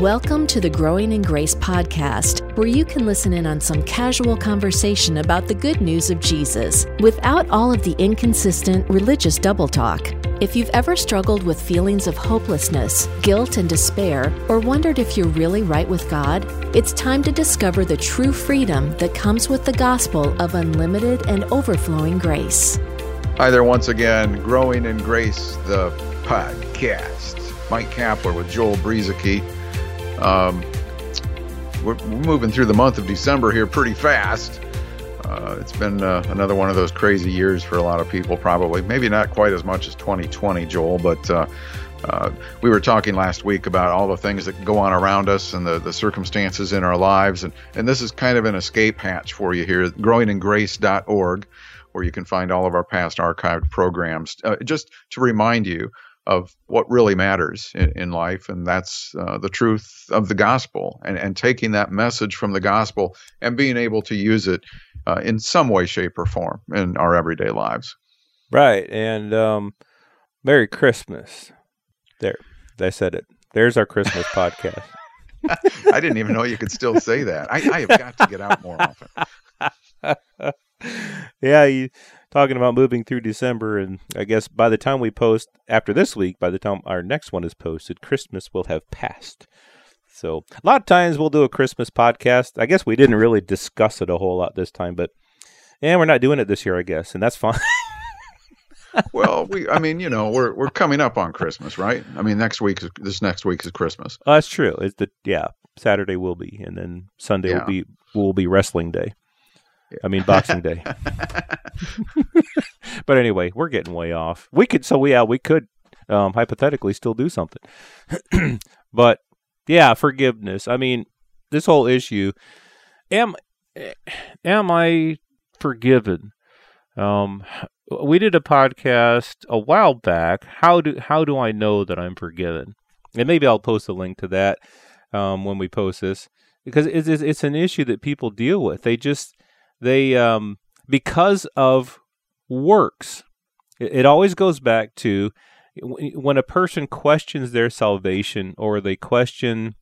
Welcome to the Growing in Grace podcast, where you can listen in on some casual conversation about the good news of Jesus without all of the inconsistent religious double talk. If you've ever struggled with feelings of hopelessness, guilt, and despair, or wondered if you're really right with God, it's time to discover the true freedom that comes with the gospel of unlimited and overflowing grace. Hi there, once again, Growing in Grace, the podcast. Mike Kapler with Joel Brueseke. Um, we're, we're, moving through the month of December here pretty fast. Uh, it's been uh, another one of those crazy years for a lot of people, probably. Maybe not quite as much as 2020, Joel, but uh, uh, we were talking last week about all the things that go on around us and the, the circumstances in our lives. And, and this is kind of an escape hatch for you here, growingingrace.org, where you can find all of our past archived programs. Uh, just to remind you of what really matters in, in life, and that's uh, the truth of the gospel, and, and taking that message from the gospel and being able to use it uh, in some way, shape, or form in our everyday lives. Right, and um, Merry Christmas. There, I said it. There's our Christmas podcast. I didn't even know you could still say that. I, I have got to get out more often. yeah, you talking about moving through December, and I guess by the time we post after this week, by the time our next one is posted, Christmas will have passed. So a lot of times we'll do a Christmas podcast. I guess we didn't really discuss it a whole lot this time, but and we're not doing it this year, I guess, and that's fine. well, we I mean, you know, we're we're coming up on Christmas, right? I mean, next week is this next week is Christmas. That's true. It's the yeah, Saturday will be and then Sunday yeah. will be will be wrestling day. I mean Boxing Day. but anyway, we're getting way off. We could so yeah, we could um, hypothetically still do something. but yeah, forgiveness. I mean, this whole issue am am I forgiven? Um we did a podcast a while back. How do how do I know that I'm forgiven? And maybe I'll post a link to that um, when we post this because it's, it's an issue that people deal with. They just they um, because of works. It, it always goes back to when a person questions their salvation or they question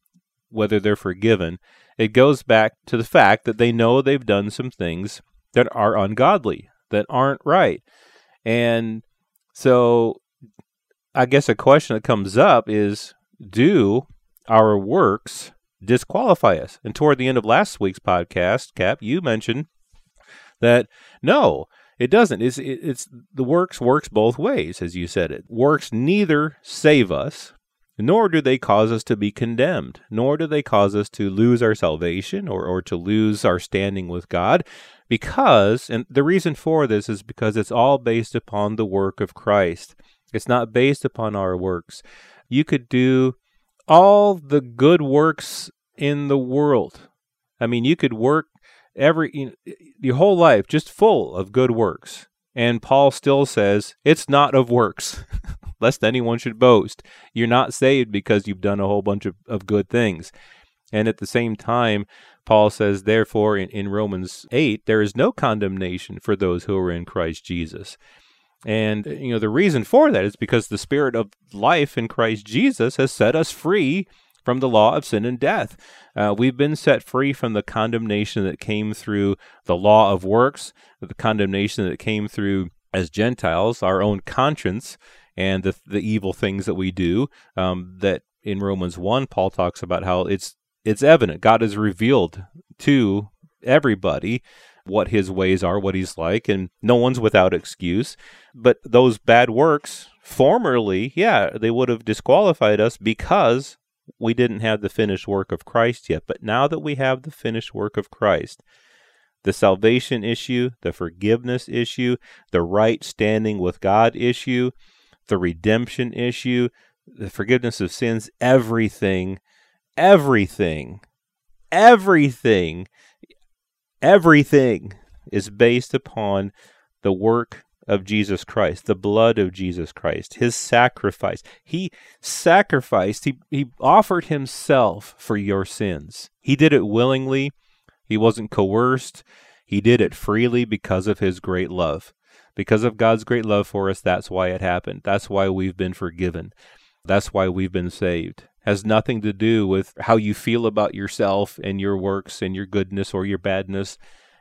whether they're forgiven. It goes back to the fact that they know they've done some things that are ungodly, that aren't right. And so I guess a question that comes up is do our works disqualify us? And toward the end of last week's podcast, Cap, you mentioned that no, it doesn't. It's, it's the works works both ways, as you said it. Works neither save us, nor do they cause us to be condemned, nor do they cause us to lose our salvation or, or to lose our standing with God, because, and the reason for this is because it's all based upon the work of Christ. It's not based upon our works. You could do all the good works in the world. I mean, you could work every you know, your whole life just full of good works. And Paul still says it's not of works, lest anyone should boast. You're not saved because you've done a whole bunch of, of good things. And at the same time, Paul says, therefore, in, in Romans 8, there is no condemnation for those who are in Christ Jesus. And, you know, the reason for that is because the Spirit of life in Christ Jesus has set us free from the law of sin and death. Uh, we've been set free from the condemnation that came through the law of works, the condemnation that came through as Gentiles, our own conscience, and the, the evil things that we do. Um, that in Romans 1, Paul talks about how it's it's evident. God has revealed to everybody what his ways are, what he's like, and no one's without excuse. But those bad works, formerly, yeah, they would have disqualified us because we didn't have the finished work of Christ yet. But now that we have the finished work of Christ, the salvation issue, the forgiveness issue, the right standing with God issue, the redemption issue, the forgiveness of sins, everything, everything, everything, everything is based upon the work of Jesus Christ, the blood of Jesus Christ, his sacrifice. He sacrificed, he, he offered himself for your sins. He did it willingly, he wasn't coerced, he did it freely because of his great love. Because of God's great love for us, that's why it happened. That's why we've been forgiven. That's why we've been saved. Has nothing to do with how you feel about yourself and your works and your goodness or your badness.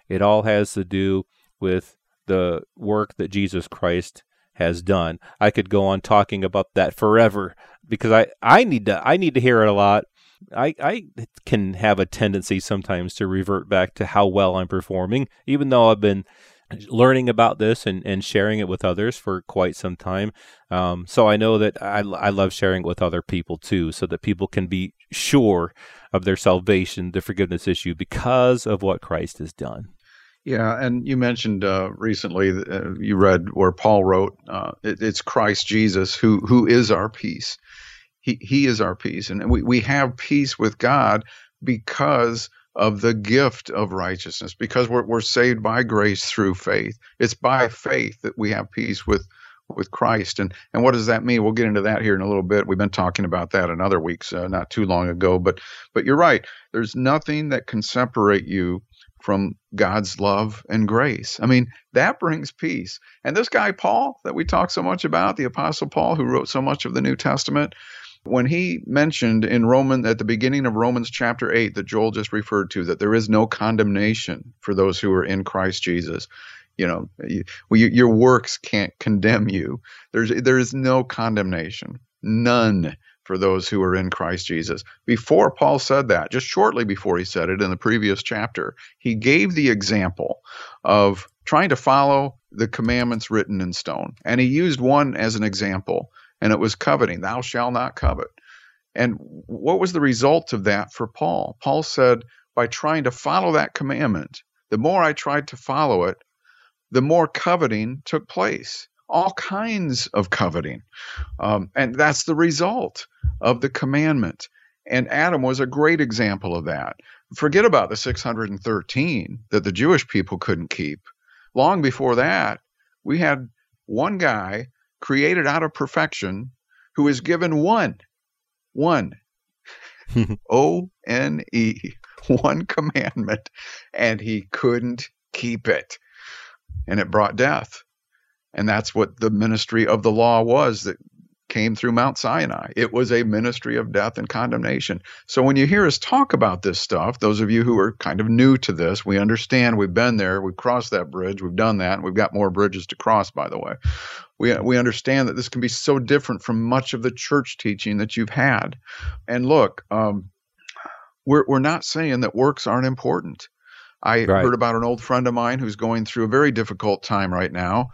It all has to do with the work that Jesus Christ has done. I could go on talking about that forever because I, I need to I need to hear it a lot. I, I can have a tendency sometimes to revert back to how well I'm performing, even though I've been learning about this and, and sharing it with others for quite some time. Um, so I know that I, I love sharing it with other people too, so that people can be sure of their salvation, the forgiveness issue, because of what Christ has done. Yeah, and you mentioned uh, recently uh, you read where Paul wrote, uh, it, "It's Christ Jesus who who is our peace. He he is our peace, and we we have peace with God because of the gift of righteousness, because we're we're saved by grace through faith. It's by faith that we have peace with with Christ. And and what does that mean? We'll get into that here in a little bit. We've been talking about that in other weeks, uh, not too long ago. But but you're right. There's nothing that can separate you from God's love and grace. I mean, that brings peace. And this guy, Paul, that we talk so much about, the Apostle Paul, who wrote so much of the New Testament, when he mentioned in Roman at the beginning of Romans chapter 8 that Joel just referred to that there is no condemnation for those who are in Christ Jesus you know you, your works can't condemn you there's there is no condemnation none for those who are in Christ Jesus. Before Paul said that, just shortly before he said it in the previous chapter, he gave the example of trying to follow the commandments written in stone. And he used one as an example, and it was coveting. Thou shalt not covet. And what was the result of that for Paul? Paul said, by trying to follow that commandment, the more I tried to follow it, the more coveting took place all kinds of coveting. Um, and that's the result of the commandment. And Adam was a great example of that. Forget about the 613 that the Jewish people couldn't keep. Long before that, we had one guy created out of perfection who is given one, one, O N E, one commandment, and he couldn't keep it. And it brought death. And that's what the ministry of the law was that came through Mount Sinai. It was a ministry of death and condemnation. So when you hear us talk about this stuff, those of you who are kind of new to this, we understand we've been there, we've crossed that bridge, we've done that, and we've got more bridges to cross, by the way. We, we understand that this can be so different from much of the church teaching that you've had. And look, um, we're, we're not saying that works aren't important. I right. heard about an old friend of mine who's going through a very difficult time right now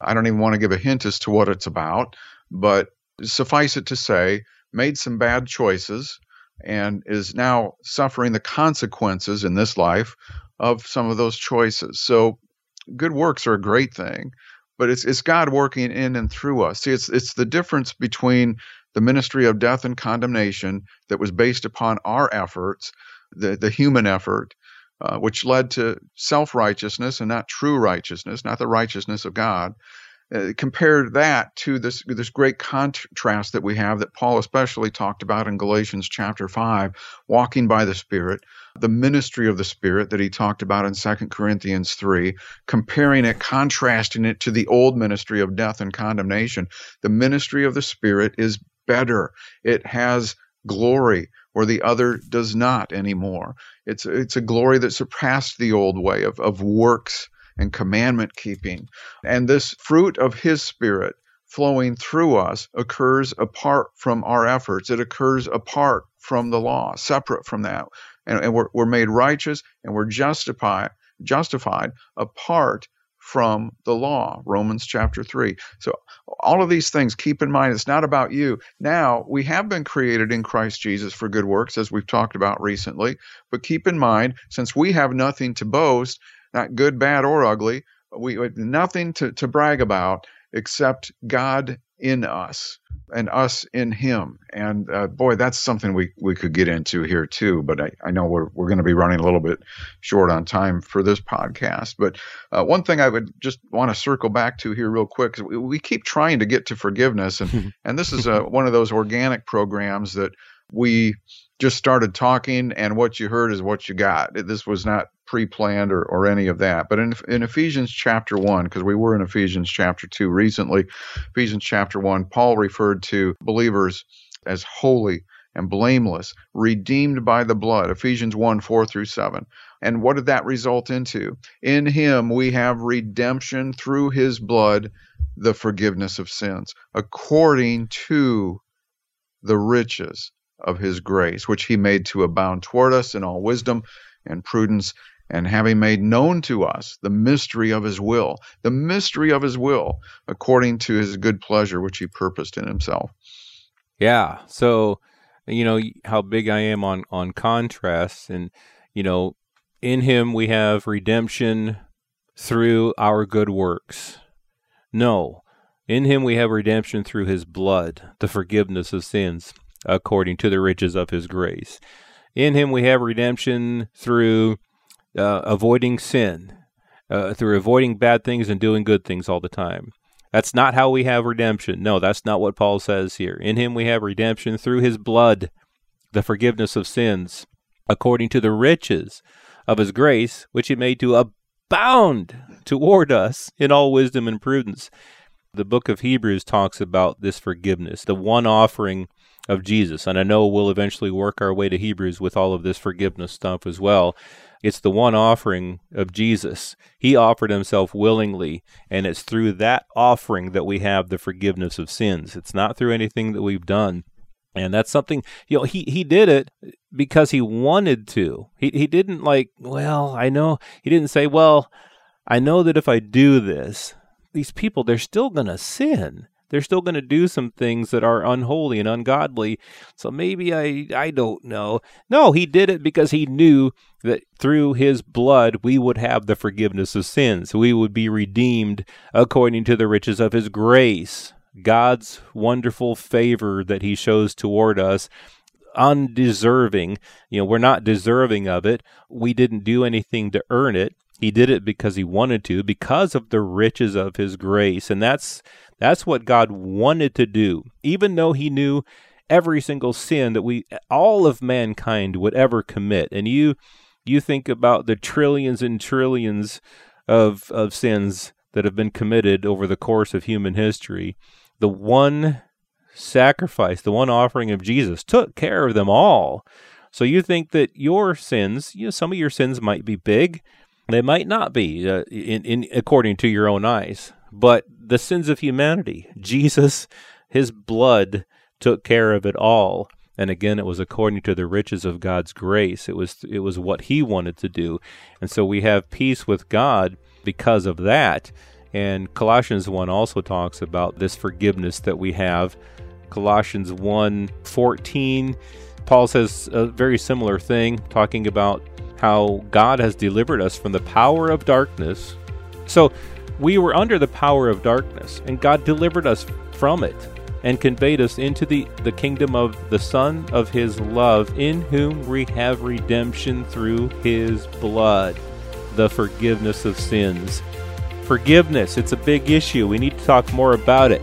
I don't even want to give a hint as to what it's about, but suffice it to say, made some bad choices and is now suffering the consequences in this life of some of those choices. So, good works are a great thing, but it's it's God working in and through us. See, it's it's the difference between the ministry of death and condemnation that was based upon our efforts, the the human effort, uh, which led to self righteousness and not true righteousness, not the righteousness of God. Uh, compare that to this this great contrast that we have that Paul especially talked about in Galatians chapter 5 walking by the spirit the ministry of the spirit that he talked about in 2 Corinthians 3 comparing it contrasting it to the old ministry of death and condemnation the ministry of the spirit is better it has glory where the other does not anymore. It's it's a glory that surpassed the old way of, of works and commandment keeping. And this fruit of his spirit flowing through us occurs apart from our efforts. It occurs apart from the law, separate from that. And, and we're, we're made righteous and we're justified justified apart from the law, Romans chapter 3. So, all of these things, keep in mind, it's not about you. Now, we have been created in Christ Jesus for good works, as we've talked about recently. But keep in mind, since we have nothing to boast, not good, bad, or ugly, we have nothing to, to brag about except God in us and us in him. And uh, boy, that's something we, we could get into here too. But I, I know we're, we're going to be running a little bit short on time for this podcast. But uh, one thing I would just want to circle back to here real quick is we, we keep trying to get to forgiveness. And, and this is a, one of those organic programs that we just started talking and what you heard is what you got. This was not pre-planned or, or any of that. But in, in Ephesians chapter one, because we were in Ephesians chapter two recently, Ephesians chapter one, Paul referred to believers as holy and blameless, redeemed by the blood. Ephesians 1 4 through 7. And what did that result into? In him we have redemption through his blood, the forgiveness of sins, according to the riches of his grace, which he made to abound toward us in all wisdom and prudence, and having made known to us the mystery of his will, the mystery of his will, according to his good pleasure, which he purposed in himself. Yeah. So, you know, how big I am on, on contrast. And, you know, in him we have redemption through our good works. No. In him we have redemption through his blood, the forgiveness of sins according to the riches of his grace. In him we have redemption through uh, avoiding sin, uh, through avoiding bad things and doing good things all the time. That's not how we have redemption. No, that's not what Paul says here. In him we have redemption through his blood, the forgiveness of sins, according to the riches of his grace, which he made to abound toward us in all wisdom and prudence. The book of Hebrews talks about this forgiveness, the one offering of Jesus. And I know we'll eventually work our way to Hebrews with all of this forgiveness stuff as well. It's the one offering of Jesus. He offered himself willingly, and it's through that offering that we have the forgiveness of sins. It's not through anything that we've done. And that's something, you know, he, he did it because he wanted to. He, he didn't like, well, I know, he didn't say, well, I know that if I do this, these people, they're still going to sin they're still going to do some things that are unholy and ungodly. So maybe I I don't know. No, he did it because he knew that through his blood we would have the forgiveness of sins. We would be redeemed according to the riches of his grace. God's wonderful favor that he shows toward us undeserving. You know, we're not deserving of it. We didn't do anything to earn it. He did it because he wanted to, because of the riches of his grace. And that's that's what God wanted to do, even though He knew every single sin that we, all of mankind, would ever commit. And you, you think about the trillions and trillions of of sins that have been committed over the course of human history. The one sacrifice, the one offering of Jesus, took care of them all. So you think that your sins, you know, some of your sins might be big, they might not be, uh, in, in according to your own eyes. But the sins of humanity. Jesus, his blood took care of it all. And again, it was according to the riches of God's grace. It was it was what he wanted to do. And so we have peace with God because of that. And Colossians 1 also talks about this forgiveness that we have. Colossians 1 14, Paul says a very similar thing, talking about how God has delivered us from the power of darkness. So we were under the power of darkness, and God delivered us from it and conveyed us into the, the kingdom of the Son of His love, in whom we have redemption through His blood, the forgiveness of sins. Forgiveness, it's a big issue. We need to talk more about it.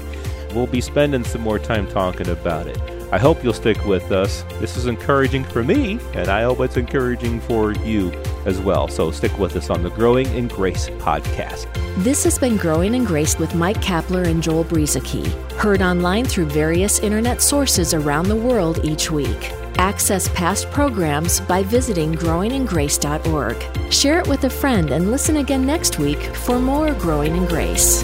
We'll be spending some more time talking about it. I hope you'll stick with us. This is encouraging for me, and I hope it's encouraging for you as well. So stick with us on the Growing in Grace podcast. This has been Growing in Grace with Mike Kapler and Joel Brueseke, heard online through various internet sources around the world each week. Access past programs by visiting growingingrace.org. Share it with a friend and listen again next week for more Growing in Grace.